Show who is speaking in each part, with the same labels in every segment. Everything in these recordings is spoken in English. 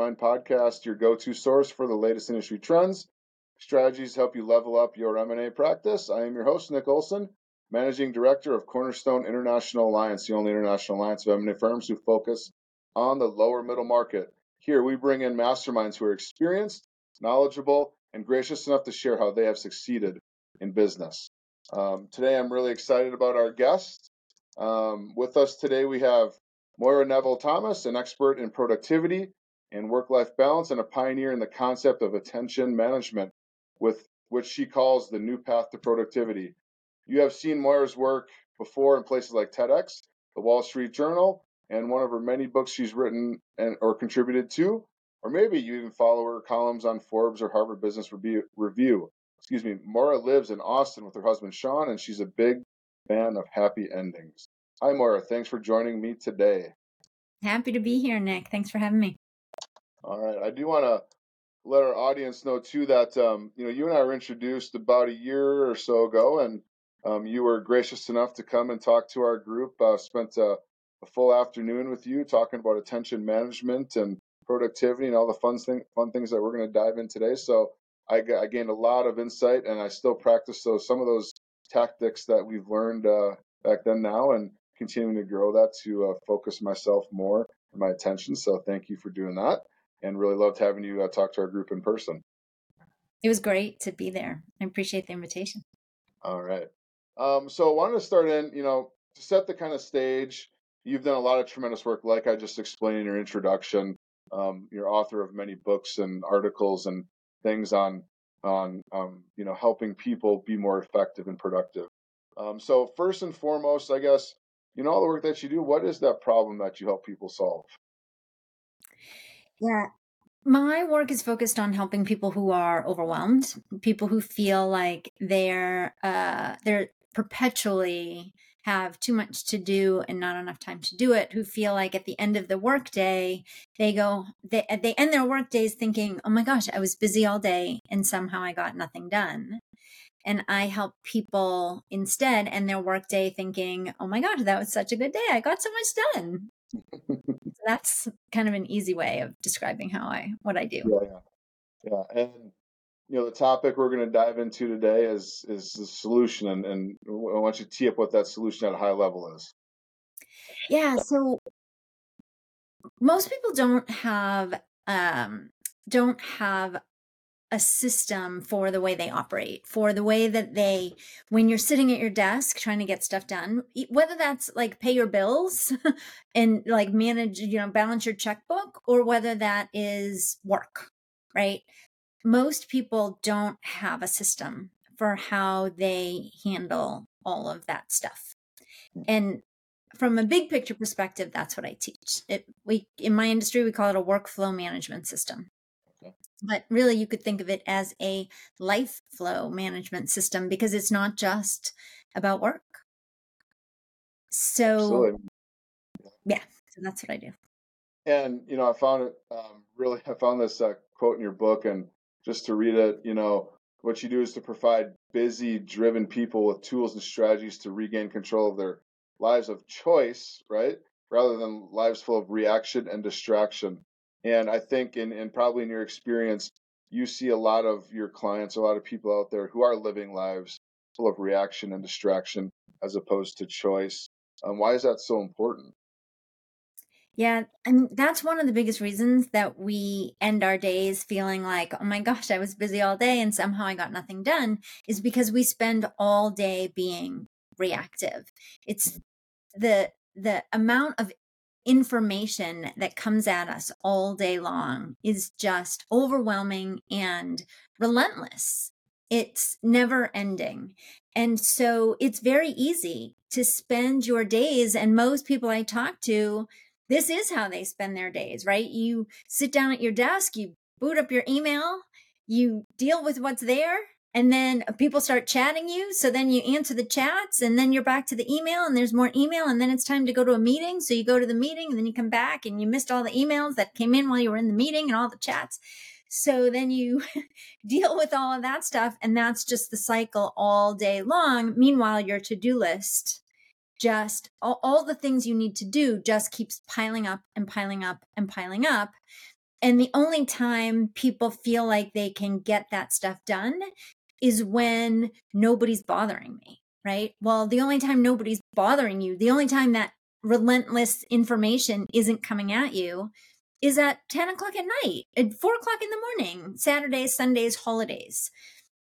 Speaker 1: Mastermind podcast, your go-to source for the latest industry trends, strategies help you level up your M&A practice. I am your host, Nick Olsen, Managing Director of Cornerstone International Alliance, the only international alliance of M&A firms who focus on the lower middle market. Here, we bring in masterminds who are experienced, knowledgeable, and gracious enough to share how they have succeeded in business. Um, today, I'm really excited about our guest. Um, with us today, we have Maura Nevel Thomas, an expert in productivity and work life balance, and a pioneer in the concept of attention management, with which she calls the new path to productivity. You have seen Maura's work before in places like TEDx, the Wall Street Journal, and one of her many books she's written and or contributed to, or maybe you even follow her columns on Forbes or Harvard Business Review. Excuse me. Maura lives in Austin with her husband Sean, and she's a big fan of happy endings. Hi, Maura. Thanks for joining me today.
Speaker 2: Happy to be here, Nick. Thanks for having me.
Speaker 1: All right. I do want to let our audience know too that um, you know you and I were introduced about a year or so ago, and um, you were gracious enough to come and talk to our group. Uh, spent a a full afternoon with you talking about attention management and productivity and all the fun thing, fun things that we're going to dive in today. So I, I, gained a lot of insight, and I still practice those some of those tactics that we've learned uh, back then now, and continuing to grow that to uh, focus myself more and my attention. So thank you for doing that, and really loved having you uh, talk to our group in person.
Speaker 2: It was great to be there. I appreciate the invitation.
Speaker 1: All right. Um, so I wanted to start in, you know, to set the kind of stage you've done a lot of tremendous work, like I just explained in your introduction. Um, you're author of many books and articles and things on on um, you know helping people be more effective and productive. Um, so first and foremost, I guess you know all the work that you do. What is that problem that you help people solve?
Speaker 2: Yeah, my work is focused on helping people who are overwhelmed, people who feel like they're uh, they're perpetually have too much to do and not enough time to do it who feel like at the end of the workday they go they they end their work days thinking oh my gosh i was busy all day and somehow i got nothing done. And i help people instead end their workday thinking oh my gosh that was such a good day. I got so much done so that's kind of an easy way of describing how i what i do
Speaker 1: yeah yeah, yeah. and you know the topic we're going to dive into today is is the solution and, and i want you to tee up what that solution at a high level is
Speaker 2: yeah so most people don't have um don't have a system for the way they operate for the way that they when you're sitting at your desk trying to get stuff done whether that's like pay your bills and like manage you know balance your checkbook or whether that is work right most people don't have a system for how they handle all of that stuff. And from a big picture perspective, that's what I teach. It, we in my industry we call it a workflow management system. But really you could think of it as a life flow management system because it's not just about work. So Absolutely. yeah, so that's what I do.
Speaker 1: And you know, I found it um, really. I found this uh, quote in your book, and just to read it, you know, what you do is to provide busy, driven people with tools and strategies to regain control of their lives of choice, right? Rather than lives full of reaction and distraction. And I think, in, in probably in your experience, you see a lot of your clients, a lot of people out there who are living lives full of reaction and distraction as opposed to choice. Um, why is that so important?
Speaker 2: Yeah, and that's one of the biggest reasons that we end our days feeling like, oh my gosh, I was busy all day and somehow I got nothing done, is because we spend all day being reactive. It's the the amount of information that comes at us all day long is just overwhelming and relentless. It's never ending. And so it's very easy to spend your days, and most people I talk to this is how they spend their days, right? You sit down at your desk, you boot up your email, you deal with what's there, and then uh, people start chatting you. So then you answer the chats, and then you're back to the email, and there's more email, and then it's time to go to a meeting. So you go to the meeting, and then you come back, and you missed all the emails that came in while you were in the meeting and all the chats. So then you deal with all of that stuff, and that's just the cycle all day long. Meanwhile, your to do list just all, all the things you need to do just keeps piling up and piling up and piling up and the only time people feel like they can get that stuff done is when nobody's bothering me, right? Well, the only time nobody's bothering you, the only time that relentless information isn't coming at you is at 10 o'clock at night, at four o'clock in the morning, Saturdays, Sundays, holidays.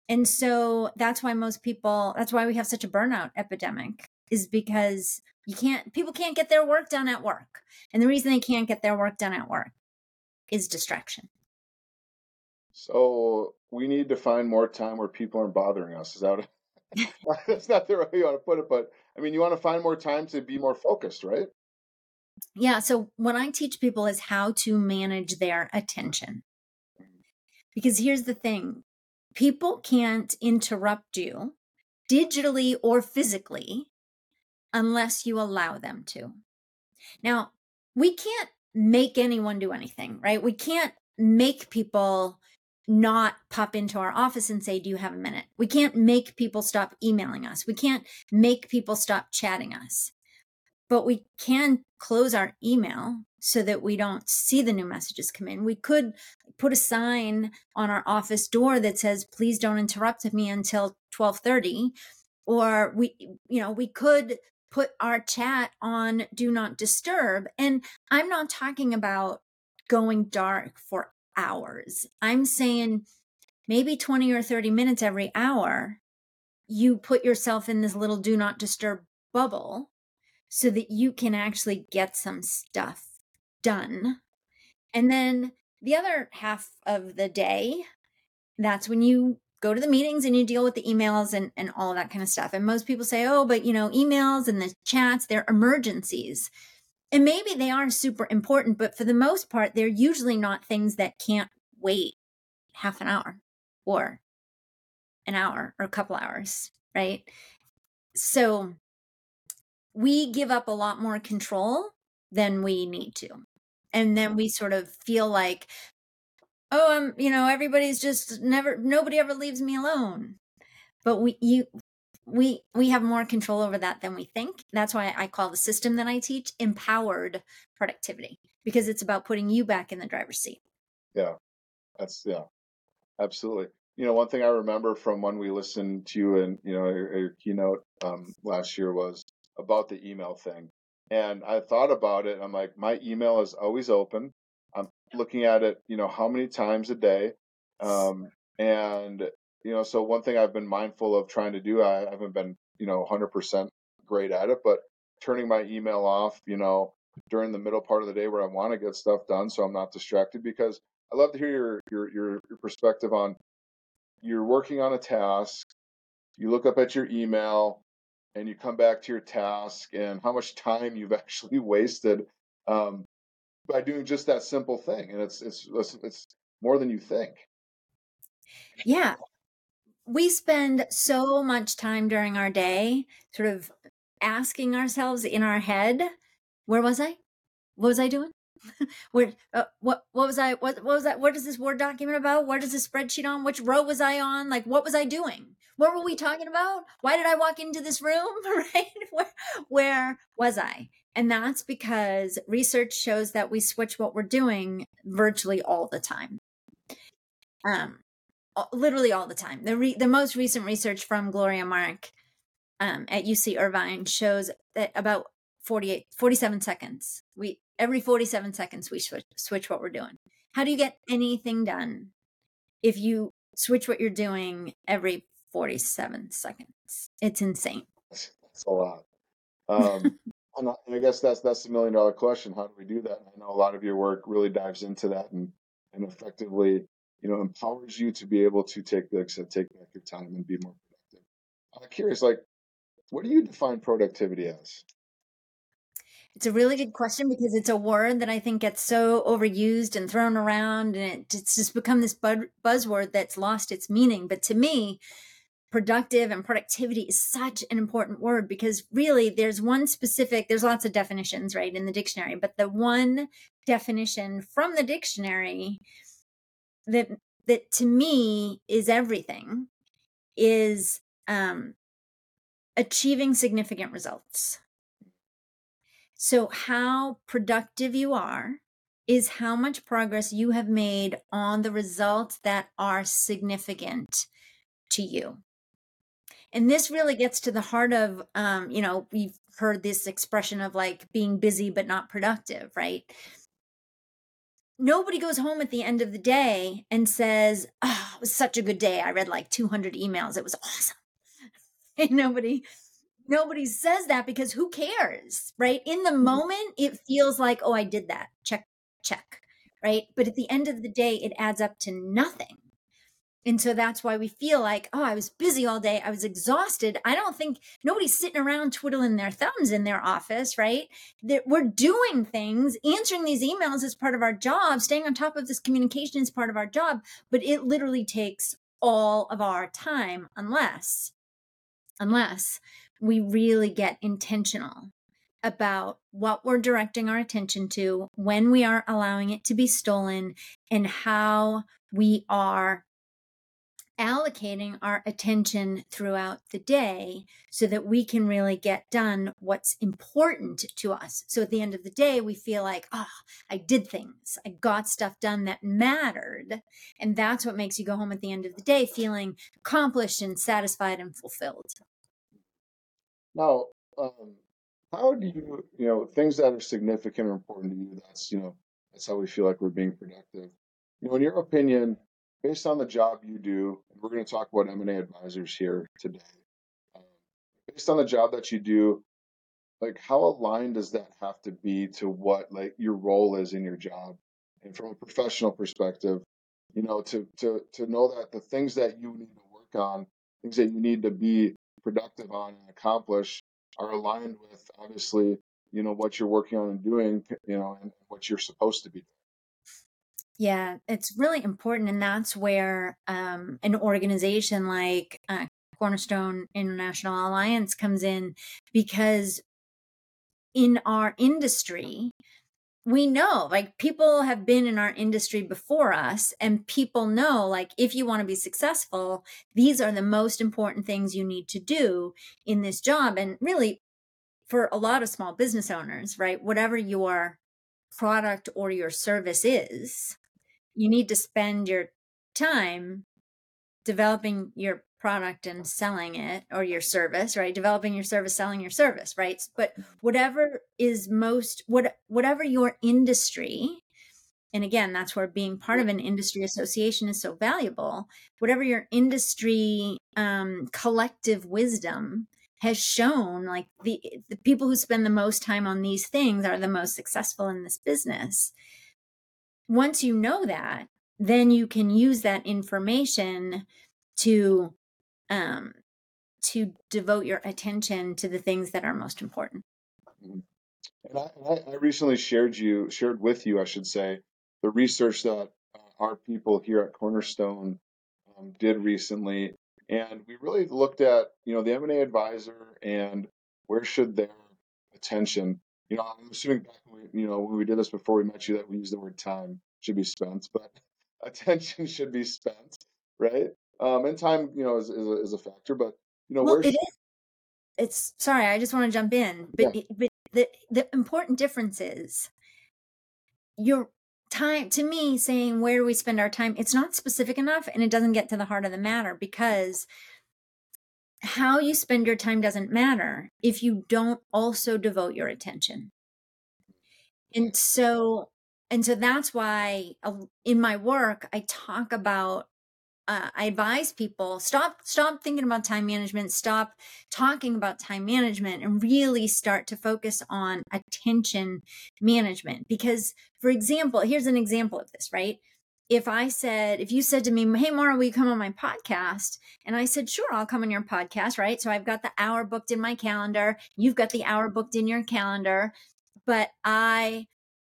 Speaker 2: And so that's why most people, that's why we have such a burnout epidemic, is because you can't, people can't get their work done at work. And the reason they can't get their work done at work is distraction.
Speaker 1: So we need to find more time where people aren't bothering us. Is that that's not the way you want to put it, but I mean, you want to find more time to be more focused, right?
Speaker 2: Yeah. So what I teach people is how to manage their attention. Because here's the thing people can't interrupt you digitally or physically unless you allow them to. Now, we can't make anyone do anything, right? We can't make people not pop into our office and say, Do you have a minute? We can't make people stop emailing us. We can't make people stop chatting us. But we can close our email so that we don't see the new messages come in. We could put a sign on our office door that says, Please don't interrupt me until 1230. Or we, you know, we could put our chat on do not disturb. And I'm not talking about going dark for hours. I'm saying maybe 20 or 30 minutes every hour, you put yourself in this little do not disturb bubble so that you can actually get some stuff done. And then the other half of the day, that's when you go to the meetings and you deal with the emails and, and all that kind of stuff. And most people say, oh, but you know, emails and the chats, they're emergencies. And maybe they are super important, but for the most part, they're usually not things that can't wait half an hour or an hour or a couple hours, right? So we give up a lot more control than we need to. And then we sort of feel like, oh, I'm, you know, everybody's just never, nobody ever leaves me alone. But we, you, we we have more control over that than we think. That's why i call the system that i teach empowered productivity because it's about putting you back in the driver's seat.
Speaker 1: Yeah. That's yeah. Absolutely. You know one thing i remember from when we listened to you and you know your, your keynote um, last year was about the email thing. And i thought about it i'm like my email is always open. I'm looking at it you know how many times a day? Um, and you know, so one thing I've been mindful of trying to do, I haven't been, you know, 100% great at it, but turning my email off, you know, during the middle part of the day where I want to get stuff done so I'm not distracted because I love to hear your your your, your perspective on you're working on a task, you look up at your email and you come back to your task and how much time you've actually wasted um, by doing just that simple thing and it's it's it's more than you think.
Speaker 2: Yeah we spend so much time during our day sort of asking ourselves in our head, where was I? What was I doing? where uh, what what was I what what was that what is this word document about? What is this spreadsheet on? Which row was I on? Like what was I doing? What were we talking about? Why did I walk into this room? right? Where where was I? And that's because research shows that we switch what we're doing virtually all the time. Um, literally all the time. The re- the most recent research from Gloria Mark um, at UC Irvine shows that about 48 47 seconds. We every 47 seconds we switch switch what we're doing. How do you get anything done if you switch what you're doing every 47 seconds? It's insane.
Speaker 1: It's a lot. Um, and I guess that's that's the million dollar question. How do we do that? I know a lot of your work really dives into that and and effectively you know, empowers you to be able to take, I take back your time and be more productive. I'm curious, like, what do you define productivity as?
Speaker 2: It's a really good question because it's a word that I think gets so overused and thrown around, and it, it's just become this buzzword that's lost its meaning. But to me, productive and productivity is such an important word because really there's one specific, there's lots of definitions, right, in the dictionary, but the one definition from the dictionary that that to me is everything is um, achieving significant results. So, how productive you are is how much progress you have made on the results that are significant to you. And this really gets to the heart of, um, you know, we've heard this expression of like being busy but not productive, right? Nobody goes home at the end of the day and says, Oh, it was such a good day. I read like 200 emails. It was awesome. and nobody nobody says that because who cares right in the mm-hmm. moment it feels like oh i did that check check right but at the end of the day it adds up to nothing and so that's why we feel like oh i was busy all day. I was exhausted. I don't think nobody's sitting around twiddling their thumbs in their office right? That we're doing things. Answering these emails is part of our job. Staying on top of this communication is part of our job. But it literally takes all of our time unless unless we really get intentional about what we're directing our attention to, when we are allowing it to be stolen, and how we are allocating our attention throughout the day so that we can really get done what's important to us. So at the end of the day, we feel like, oh, I did things, I got stuff done that mattered. And that's what makes you go home at the end of the day feeling accomplished and satisfied and fulfilled.
Speaker 1: Now, um, how do you, you know, things that are significant or important to you? That's, you know, that's how we feel like we're being productive. You know, in your opinion, based on the job you do, and we're going to talk about M&A advisors here today. Um, based on the job that you do, like how aligned does that have to be to what like your role is in your job? And from a professional perspective, you know, to to to know that the things that you need to work on, things that you need to be productive on and accomplish are aligned with obviously you know what you're working on and doing you know and what you're supposed to be doing
Speaker 2: yeah it's really important and that's where um, an organization like uh, cornerstone international alliance comes in because in our industry we know like people have been in our industry before us and people know like if you want to be successful these are the most important things you need to do in this job and really for a lot of small business owners right whatever your product or your service is you need to spend your time developing your product and selling it or your service right? Developing your service selling your service right? But mm-hmm. whatever is most what whatever your industry and again that's where being part of an industry association is so valuable whatever your industry um, collective wisdom has shown like the the people who spend the most time on these things are the most successful in this business once you know that then you can use that information to um, to devote your attention to the things that are most important.
Speaker 1: Mm-hmm. And I, I recently shared you shared with you, I should say, the research that uh, our people here at Cornerstone um, did recently, and we really looked at you know the M and A advisor and where should their attention. You know, I'm assuming back when we, you know when we did this before we met you that we used the word time should be spent, but attention should be spent, right? Um, and time, you know, is, is, a, is a factor, but you know,
Speaker 2: well, it is. It's sorry, I just want to jump in, but yeah. but the the important difference is your time to me saying where do we spend our time it's not specific enough and it doesn't get to the heart of the matter because how you spend your time doesn't matter if you don't also devote your attention and so and so that's why uh, in my work i talk about uh, I advise people stop stop thinking about time management, stop talking about time management, and really start to focus on attention management. Because, for example, here's an example of this, right? If I said, if you said to me, "Hey, Maura, will you come on my podcast?" and I said, "Sure, I'll come on your podcast," right? So I've got the hour booked in my calendar. You've got the hour booked in your calendar, but I,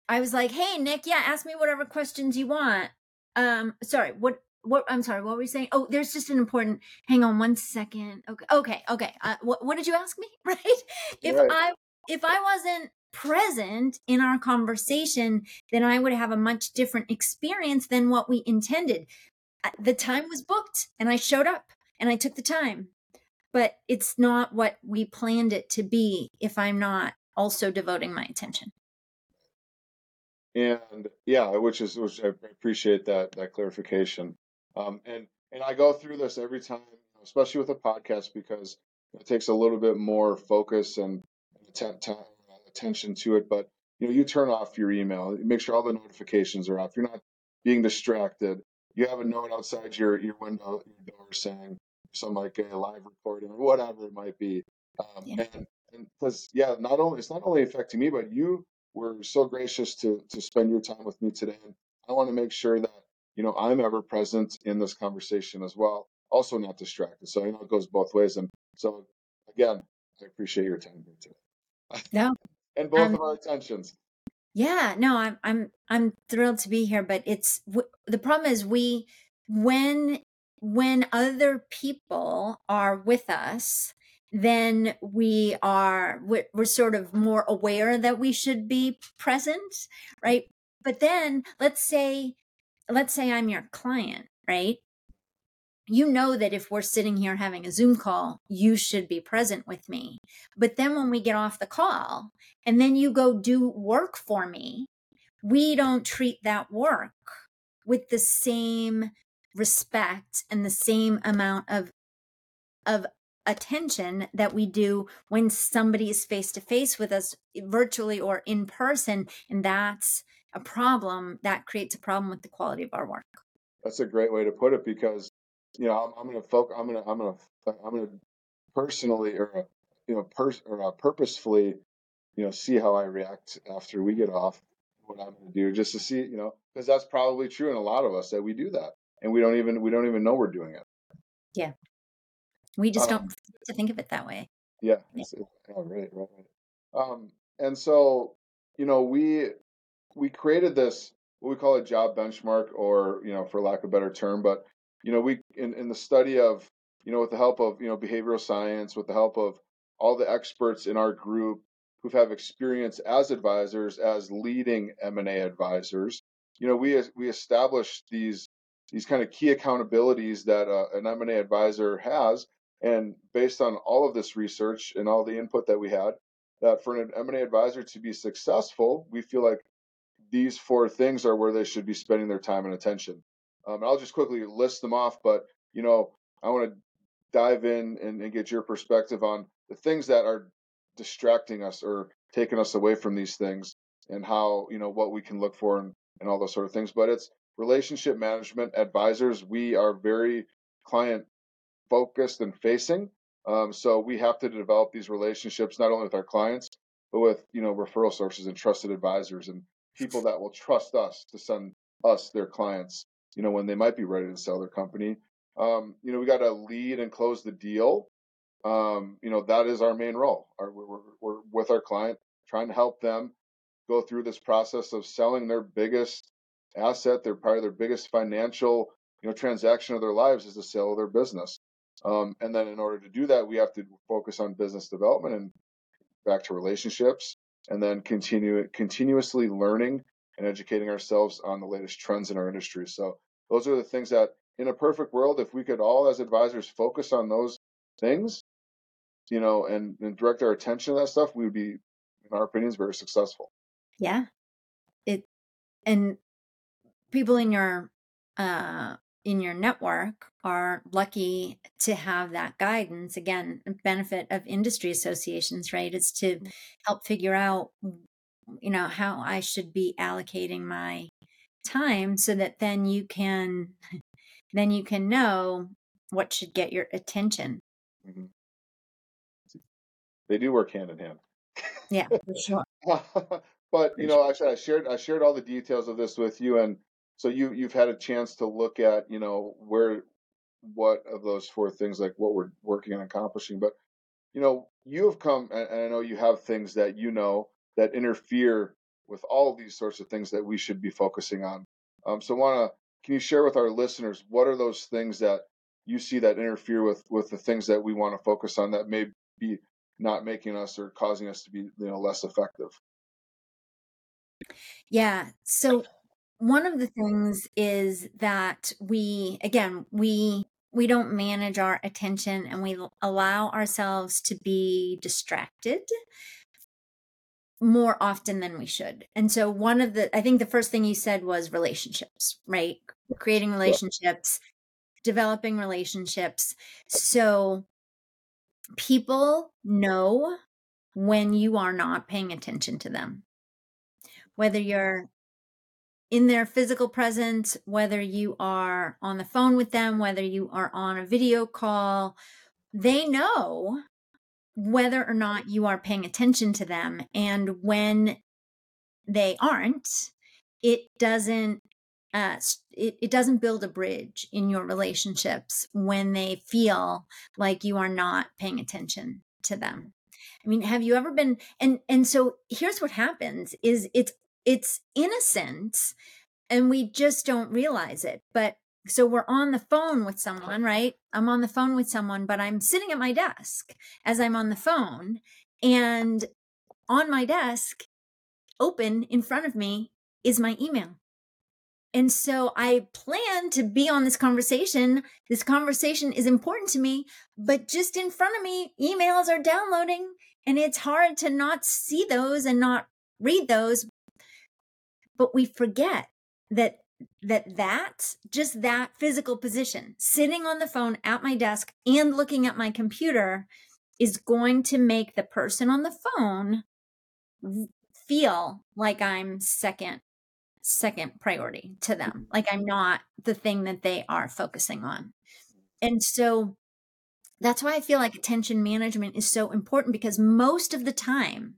Speaker 2: I was like, "Hey, Nick, yeah, ask me whatever questions you want." Um, sorry, what what I'm sorry, what were you saying? Oh, there's just an important. Hang on one second. Okay, okay, okay. Uh, what what did you ask me? Right? If right. I if I wasn't present in our conversation, then I would have a much different experience than what we intended. The time was booked, and I showed up, and I took the time, but it's not what we planned it to be if I'm not also devoting my attention.
Speaker 1: and yeah, which is which I appreciate that that clarification. Um, and and I go through this every time, especially with a podcast, because it takes a little bit more focus and attention to it. But you know, you turn off your email, make sure all the notifications are off. You're not being distracted. You have a note outside your your window, your door saying some like a live recording or whatever it might be. Um, yeah. And because yeah, not only it's not only affecting me, but you were so gracious to to spend your time with me today. And I want to make sure that you know I'm ever present in this conversation as well. Also, not distracted. So you know it goes both ways. And so again, I appreciate your time here today.
Speaker 2: No,
Speaker 1: and both um, of our attentions.
Speaker 2: Yeah, no, I'm I'm I'm thrilled to be here, but it's the problem is we when when other people are with us, then we are we're, we're sort of more aware that we should be present, right? But then let's say let's say I'm your client, right? You know that if we're sitting here having a Zoom call, you should be present with me. But then when we get off the call and then you go do work for me, we don't treat that work with the same respect and the same amount of of attention that we do when somebody is face to face with us virtually or in person and that's a problem that creates a problem with the quality of our work
Speaker 1: that's a great way to put it because you know, I'm, I'm going to focus. I'm going to, I'm going to, I'm going to personally or, you know, pers- or uh, purposefully, you know, see how I react after we get off. What I'm going to do, just to see, you know, because that's probably true in a lot of us that we do that, and we don't even we don't even know we're doing it.
Speaker 2: Yeah, we just um, don't to think of it that way.
Speaker 1: Yeah, yeah. Oh, right, right, right. Um, and so, you know, we we created this what we call a job benchmark, or you know, for lack of a better term, but you know, we in, in the study of, you know, with the help of, you know, behavioral science, with the help of all the experts in our group who've experience as advisors, as leading M&A advisors, you know, we we established these these kind of key accountabilities that uh, an M&A advisor has, and based on all of this research and all the input that we had, that for an M&A advisor to be successful, we feel like these four things are where they should be spending their time and attention. Um, I'll just quickly list them off, but you know, I want to dive in and, and, get your perspective on the things that are distracting us or taking us away from these things, and how you know what we can look for and, and all those sort of things. But it's relationship management advisors. We are very client focused and facing, um, so we have to develop these relationships not only with our clients but with you know referral sources and trusted advisors and people that will trust us to send us their clients you know, when they might be ready to sell their company. Um, you know, we got to lead and close the deal. Um, you know, that is our main role. Our, we're, we're with our client, trying to help them go through this process of selling their biggest asset, their probably their biggest financial, you know, transaction of their lives is the sale of their business. Um, and then in order to do that, we have to focus on business development and back to relationships, and then continue continuously learning and educating ourselves on the latest trends in our industry. So those are the things that in a perfect world, if we could all as advisors focus on those things, you know, and, and direct our attention to that stuff, we would be, in our opinions, very successful.
Speaker 2: Yeah. It and people in your uh in your network are lucky to have that guidance again benefit of industry associations right is to mm. help figure out you know how i should be allocating my time so that then you can then you can know what should get your attention. Mm-hmm.
Speaker 1: they do work hand in hand.
Speaker 2: Yeah for sure.
Speaker 1: But you know actually i shared i shared all the details of this with you and so you you've had a chance to look at you know where what of those four things like what we're working on accomplishing. But you know you have come and i know you have things that you know that interfere with all these sorts of things that we should be focusing on. Um, so, want to can you share with our listeners what are those things that you see that interfere with with the things that we want to focus on that may be not making us or causing us to be you know less effective?
Speaker 2: Yeah. So one of the things is that we again we we don't manage our attention and we allow ourselves to be distracted more often than we should. And so one of the I think the first thing you said was relationships, right? Creating relationships, developing relationships. So people know when you are not paying attention to them. Whether you're in their physical presence, whether you are on the phone with them, whether you are on a video call, they know whether or not you are paying attention to them. And when they aren't, it doesn't uh, it, it doesn't build a bridge in your relationships when they feel like you are not paying attention to them i mean have you ever been and and so here's what happens is it's it's innocent and we just don't realize it but so we're on the phone with someone right i'm on the phone with someone but i'm sitting at my desk as i'm on the phone and on my desk open in front of me is my email and so I plan to be on this conversation. This conversation is important to me, but just in front of me, emails are downloading and it's hard to not see those and not read those. But we forget that that that just that physical position sitting on the phone at my desk and looking at my computer is going to make the person on the phone feel like I'm second second priority to them. Like I'm not the thing that they are focusing on. And so that's why I feel like attention management is so important because most of the time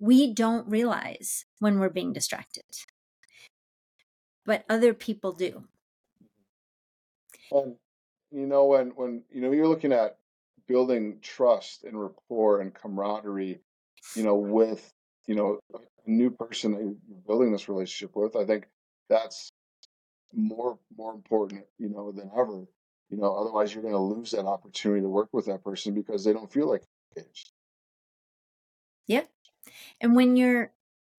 Speaker 2: we don't realize when we're being distracted, but other people do.
Speaker 1: And you know, when when you know you're looking at building trust and rapport and camaraderie, you know, with you know a new person that you're building this relationship with, I think that's more more important, you know, than ever. You know, otherwise you're going to lose that opportunity to work with that person because they don't feel like engaged.
Speaker 2: Yep. And when you're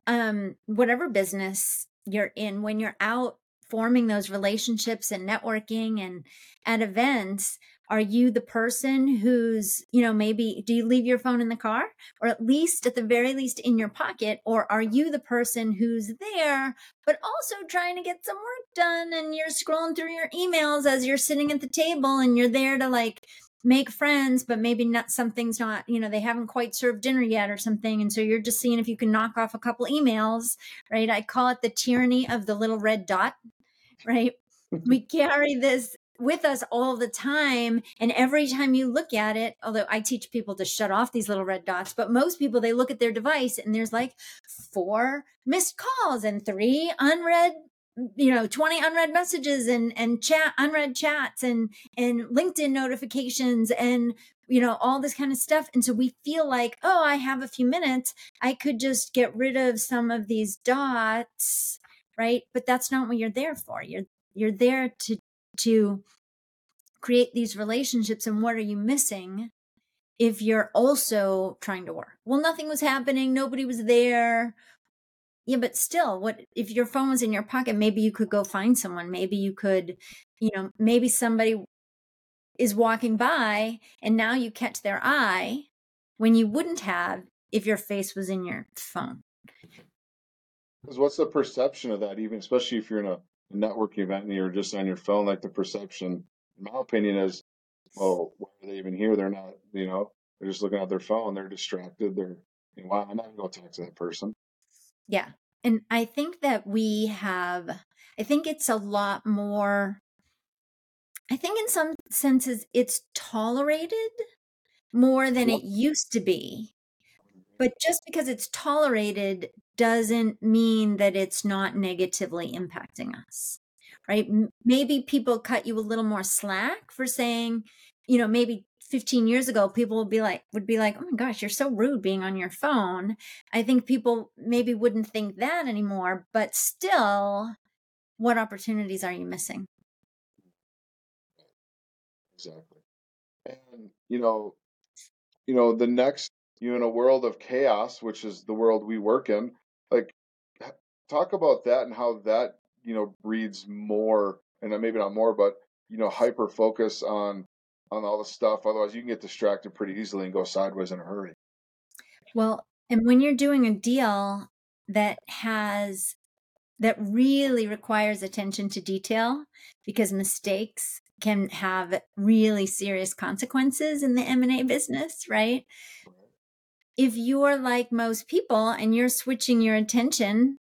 Speaker 2: um whatever business you're in, when you're out forming those relationships and networking and at events, are you the person who's, you know, maybe do you leave your phone in the car or at least at the very least in your pocket? Or are you the person who's there, but also trying to get some work done and you're scrolling through your emails as you're sitting at the table and you're there to like make friends, but maybe not something's not, you know, they haven't quite served dinner yet or something. And so you're just seeing if you can knock off a couple emails, right? I call it the tyranny of the little red dot, right? Mm-hmm. we carry this with us all the time. And every time you look at it, although I teach people to shut off these little red dots, but most people, they look at their device and there's like four missed calls and three unread you know 20 unread messages and and chat unread chats and and linkedin notifications and you know all this kind of stuff. And so we feel like oh i have a few minutes. I could just get rid of some of these dots right? But that's not what you're there for. You're you're there to to create these relationships and what are you missing if you're also trying to work? Well nothing was happening. Nobody was there yeah but still what if your phone was in your pocket maybe you could go find someone maybe you could you know maybe somebody is walking by and now you catch their eye when you wouldn't have if your face was in your phone
Speaker 1: because what's the perception of that even especially if you're in a networking event and you're just on your phone, like the perception, in my opinion, is, well, why are they even here? They're not, you know, they're just looking at their phone. They're distracted. They're, you know, why I'm not going to talk to that person.
Speaker 2: Yeah. And I think that we have, I think it's a lot more, I think in some senses it's tolerated more than it used to be. But just because it's tolerated doesn't mean that it's not negatively impacting us, right? Maybe people cut you a little more slack for saying, you know, maybe 15 years ago people would be like would be like oh my gosh you're so rude being on your phone. I think people maybe wouldn't think that anymore but still what opportunities are you missing?
Speaker 1: Exactly. And you know you know the next you in a world of chaos which is the world we work in like talk about that and how that you know breeds more and uh, maybe not more but you know hyper focus on on all the stuff otherwise you can get distracted pretty easily and go sideways in a hurry
Speaker 2: well And when you're doing a deal that has that really requires attention to detail because mistakes can have really serious consequences in the M&A business, right? If you're like most people and you're switching your attention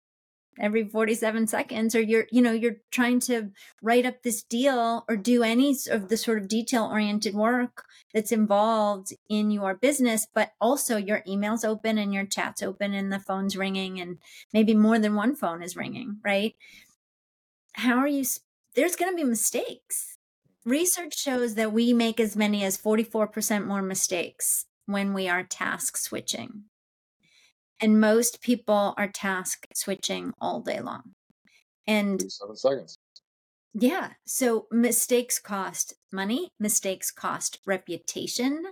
Speaker 2: every 47 seconds or you're you know you're trying to write up this deal or do any of the sort of detail oriented work that's involved in your business but also your emails open and your chats open and the phone's ringing and maybe more than one phone is ringing right? How are you there's going to be mistakes. Research shows that we make as many as 44% more mistakes when we are task switching and most people are task switching all day long. And
Speaker 1: seven seconds.
Speaker 2: Yeah so mistakes cost money mistakes cost reputation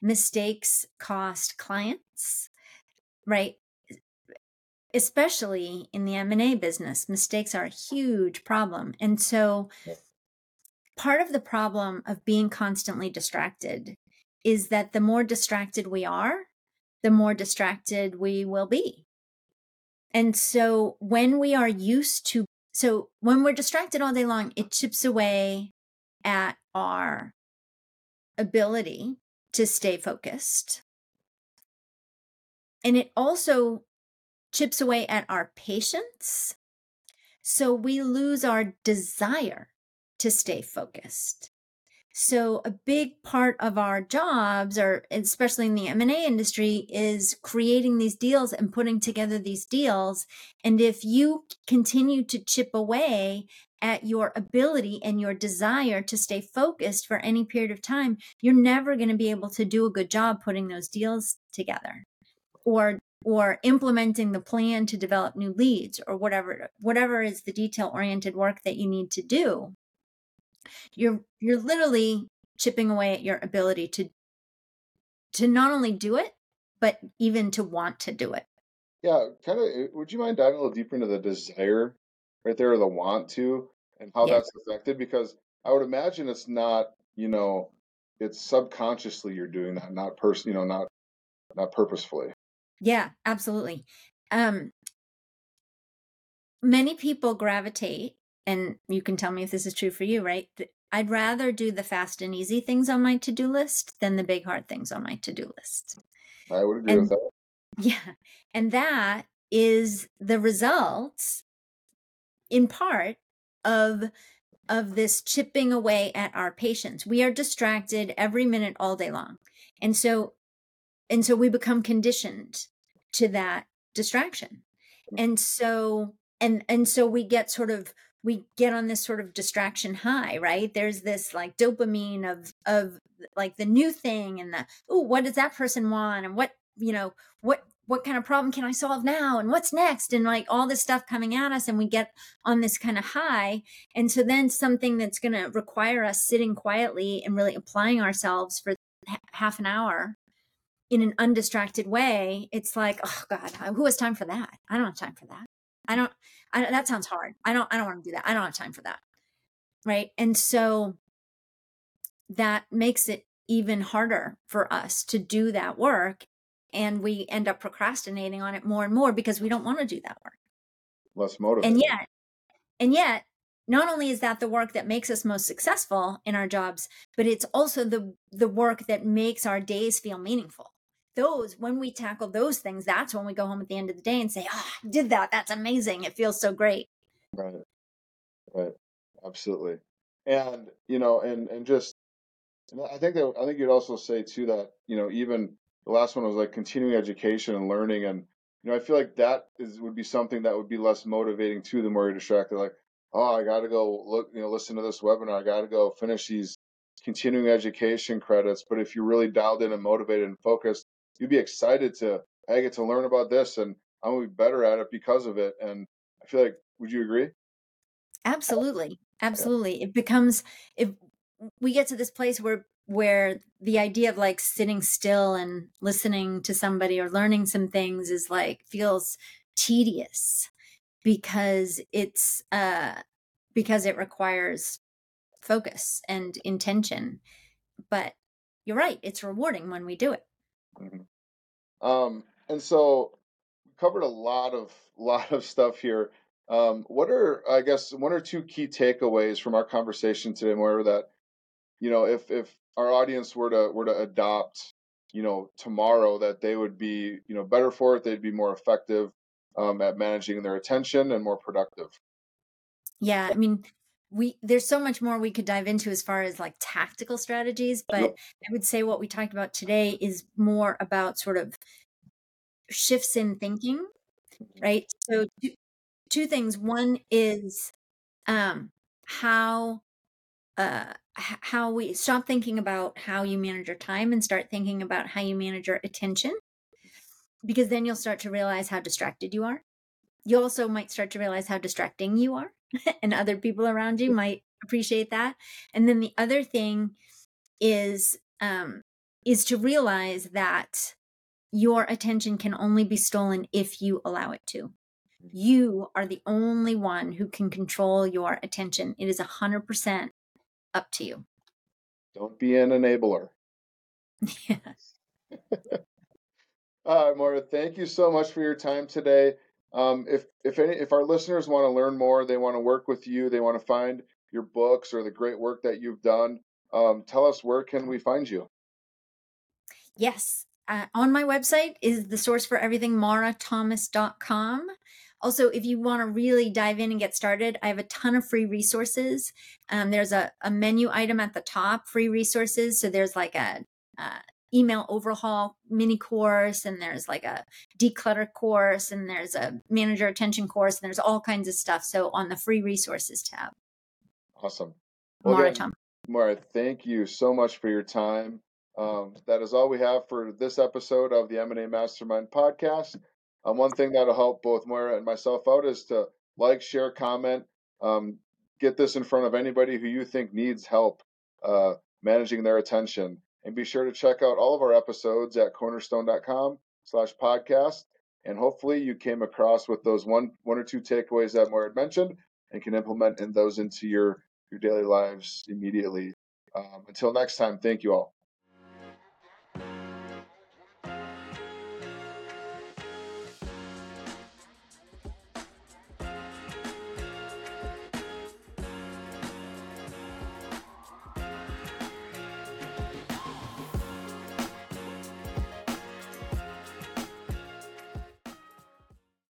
Speaker 2: mistakes cost clients right? Especially in the m&a business mistakes are a huge problem. And so part of the problem of being constantly distracted is that the more distracted we are the more distracted we will be. And so when we are used to, so when we're distracted all day long, it chips away at our ability to stay focused. And it also chips away at our patience. So we lose our desire to stay focused. So a big part of our jobs, or especially in the M&A industry, is creating these deals and putting together these deals. And if you continue to chip away at your ability and your desire to stay focused for any period of time, you're never going to be able to do a good job putting those deals together or or implementing the plan to develop new leads or whatever whatever is the detail oriented work that you need to do you're you're literally chipping away at your ability to to not only do it but even to want to do it.
Speaker 1: Yeah kind of eh, would you mind diving a little deeper into the desire right there or the want to and how yeah. that's affected? Because i would imagine it's not you know it's subconsciously you're doing that not person you know not not purposefully.
Speaker 2: Yeah absolutely. Um many people gravitate and you can tell me if this is true for you, right? I'd rather do the fast and easy things on my to do list than the big hard things on my to do list.
Speaker 1: I would agree and, with that.
Speaker 2: Yeah. And that is the result, in part, of of this chipping away at our patience. We are distracted every minute all day long. And so and so we become conditioned to that distraction. Mm. And so and and so we get sort of we get on this sort of distraction high, right? There's this like dopamine of of like the new thing and the oh, what does that person want? And what you know what what kind of problem can I solve now? And what's next? And like all this stuff coming at us and we get on this kind of high. And so then something that's going to require us sitting quietly and really applying ourselves for half an hour in an undistracted way it's like oh god who has time for that? I don't have time for that. I don't, I, that sounds hard. I don't, I don't want to do that. I don't have time for that. Right. And so that makes it even harder for us to do that work. And we end up procrastinating on it more and more because we don't want to do that work.
Speaker 1: Less motivated.
Speaker 2: And yet, and yet, not only is that the work that makes us most successful in our jobs, but it's also the the work that makes our days feel meaningful those when we tackle those things that's when we go home at the end of the day and say oh I did that. That's amazing. It feels so great.
Speaker 1: Right. Right. Absolutely. And you know and and just i think that i think you'd also say too that you know even the last one was like continuing education and learning and you know i feel like that is would be something that would be less motivating too the more you're distracted like oh i gotta go look you know listen to this webinar. I gotta go finish these continuing education credits. But if you're really dialed in and motivated and focused you'd be excited to I get to learn about this and I'm gonna be better at it because of it. And I feel like would you agree?
Speaker 2: Absolutely. Absolutely. Yeah. It becomes if we get to this place where where the idea of like sitting still and listening to somebody or learning some things is like feels tedious because it's uh because it requires focus and intention but you're right it's rewarding when we do it
Speaker 1: Mm-hmm. Um, And so covered a lot of lot of stuff here. Um, what are I guess one or two key takeaways from our conversation today, Maura, that you know if if our audience were to were to adopt you know tomorrow that they would be you know better for it they'd be more effective um, at managing their attention and more productive
Speaker 2: yeah i mean we there's so much more we could dive into as far as like tactical strategies but i would say what we talked about today is more about sort of shifts in thinking right? So two, two things. One is um how uh how we stop thinking about how you manage your time and start thinking about how you manage your attention because then you'll start to realize how distracted you are. You also might start to realize how distracting you are and other people around you might appreciate that and then the other thing is um is to realize that your attention can only be stolen if you allow it to you are the only one who can control your attention it is 100% up to you.
Speaker 1: Don't be an enabler.
Speaker 2: Yes.
Speaker 1: All right, Maura, thank you so much for your time today. Um, if if any if our listeners want to learn more, they want to work with you, they want to find your books or the great work that you've done, um, tell us where can we find you?
Speaker 2: Yes, uh, on my website is the source for everything, maurathomas.com. Also, if you want to really dive in and get started, I have a ton of free resources. Um, there's a, a, menu item at the top, free resources. So there's like a, a email overhaul mini course, and there's like a declutter course, and there's a manager attention course, and there's all kinds of stuff. So on the free resources tab.
Speaker 1: Awesome.
Speaker 2: Well, Maura, again,
Speaker 1: Maura, thank you so much for your time. Um, that is all we have for this episode of the M&A Mastermind podcast. Um, one thing that'll help both Maura and myself out is to like, share, comment, um, get this in front of anybody who you think needs help uh, managing their attention. And be sure to check out all of our episodes at cornerstone.com slash podcast. And hopefully you came across with those one one or two takeaways that Maura had mentioned and can implement in those into your, your daily lives immediately. Um, until next time, thank you all.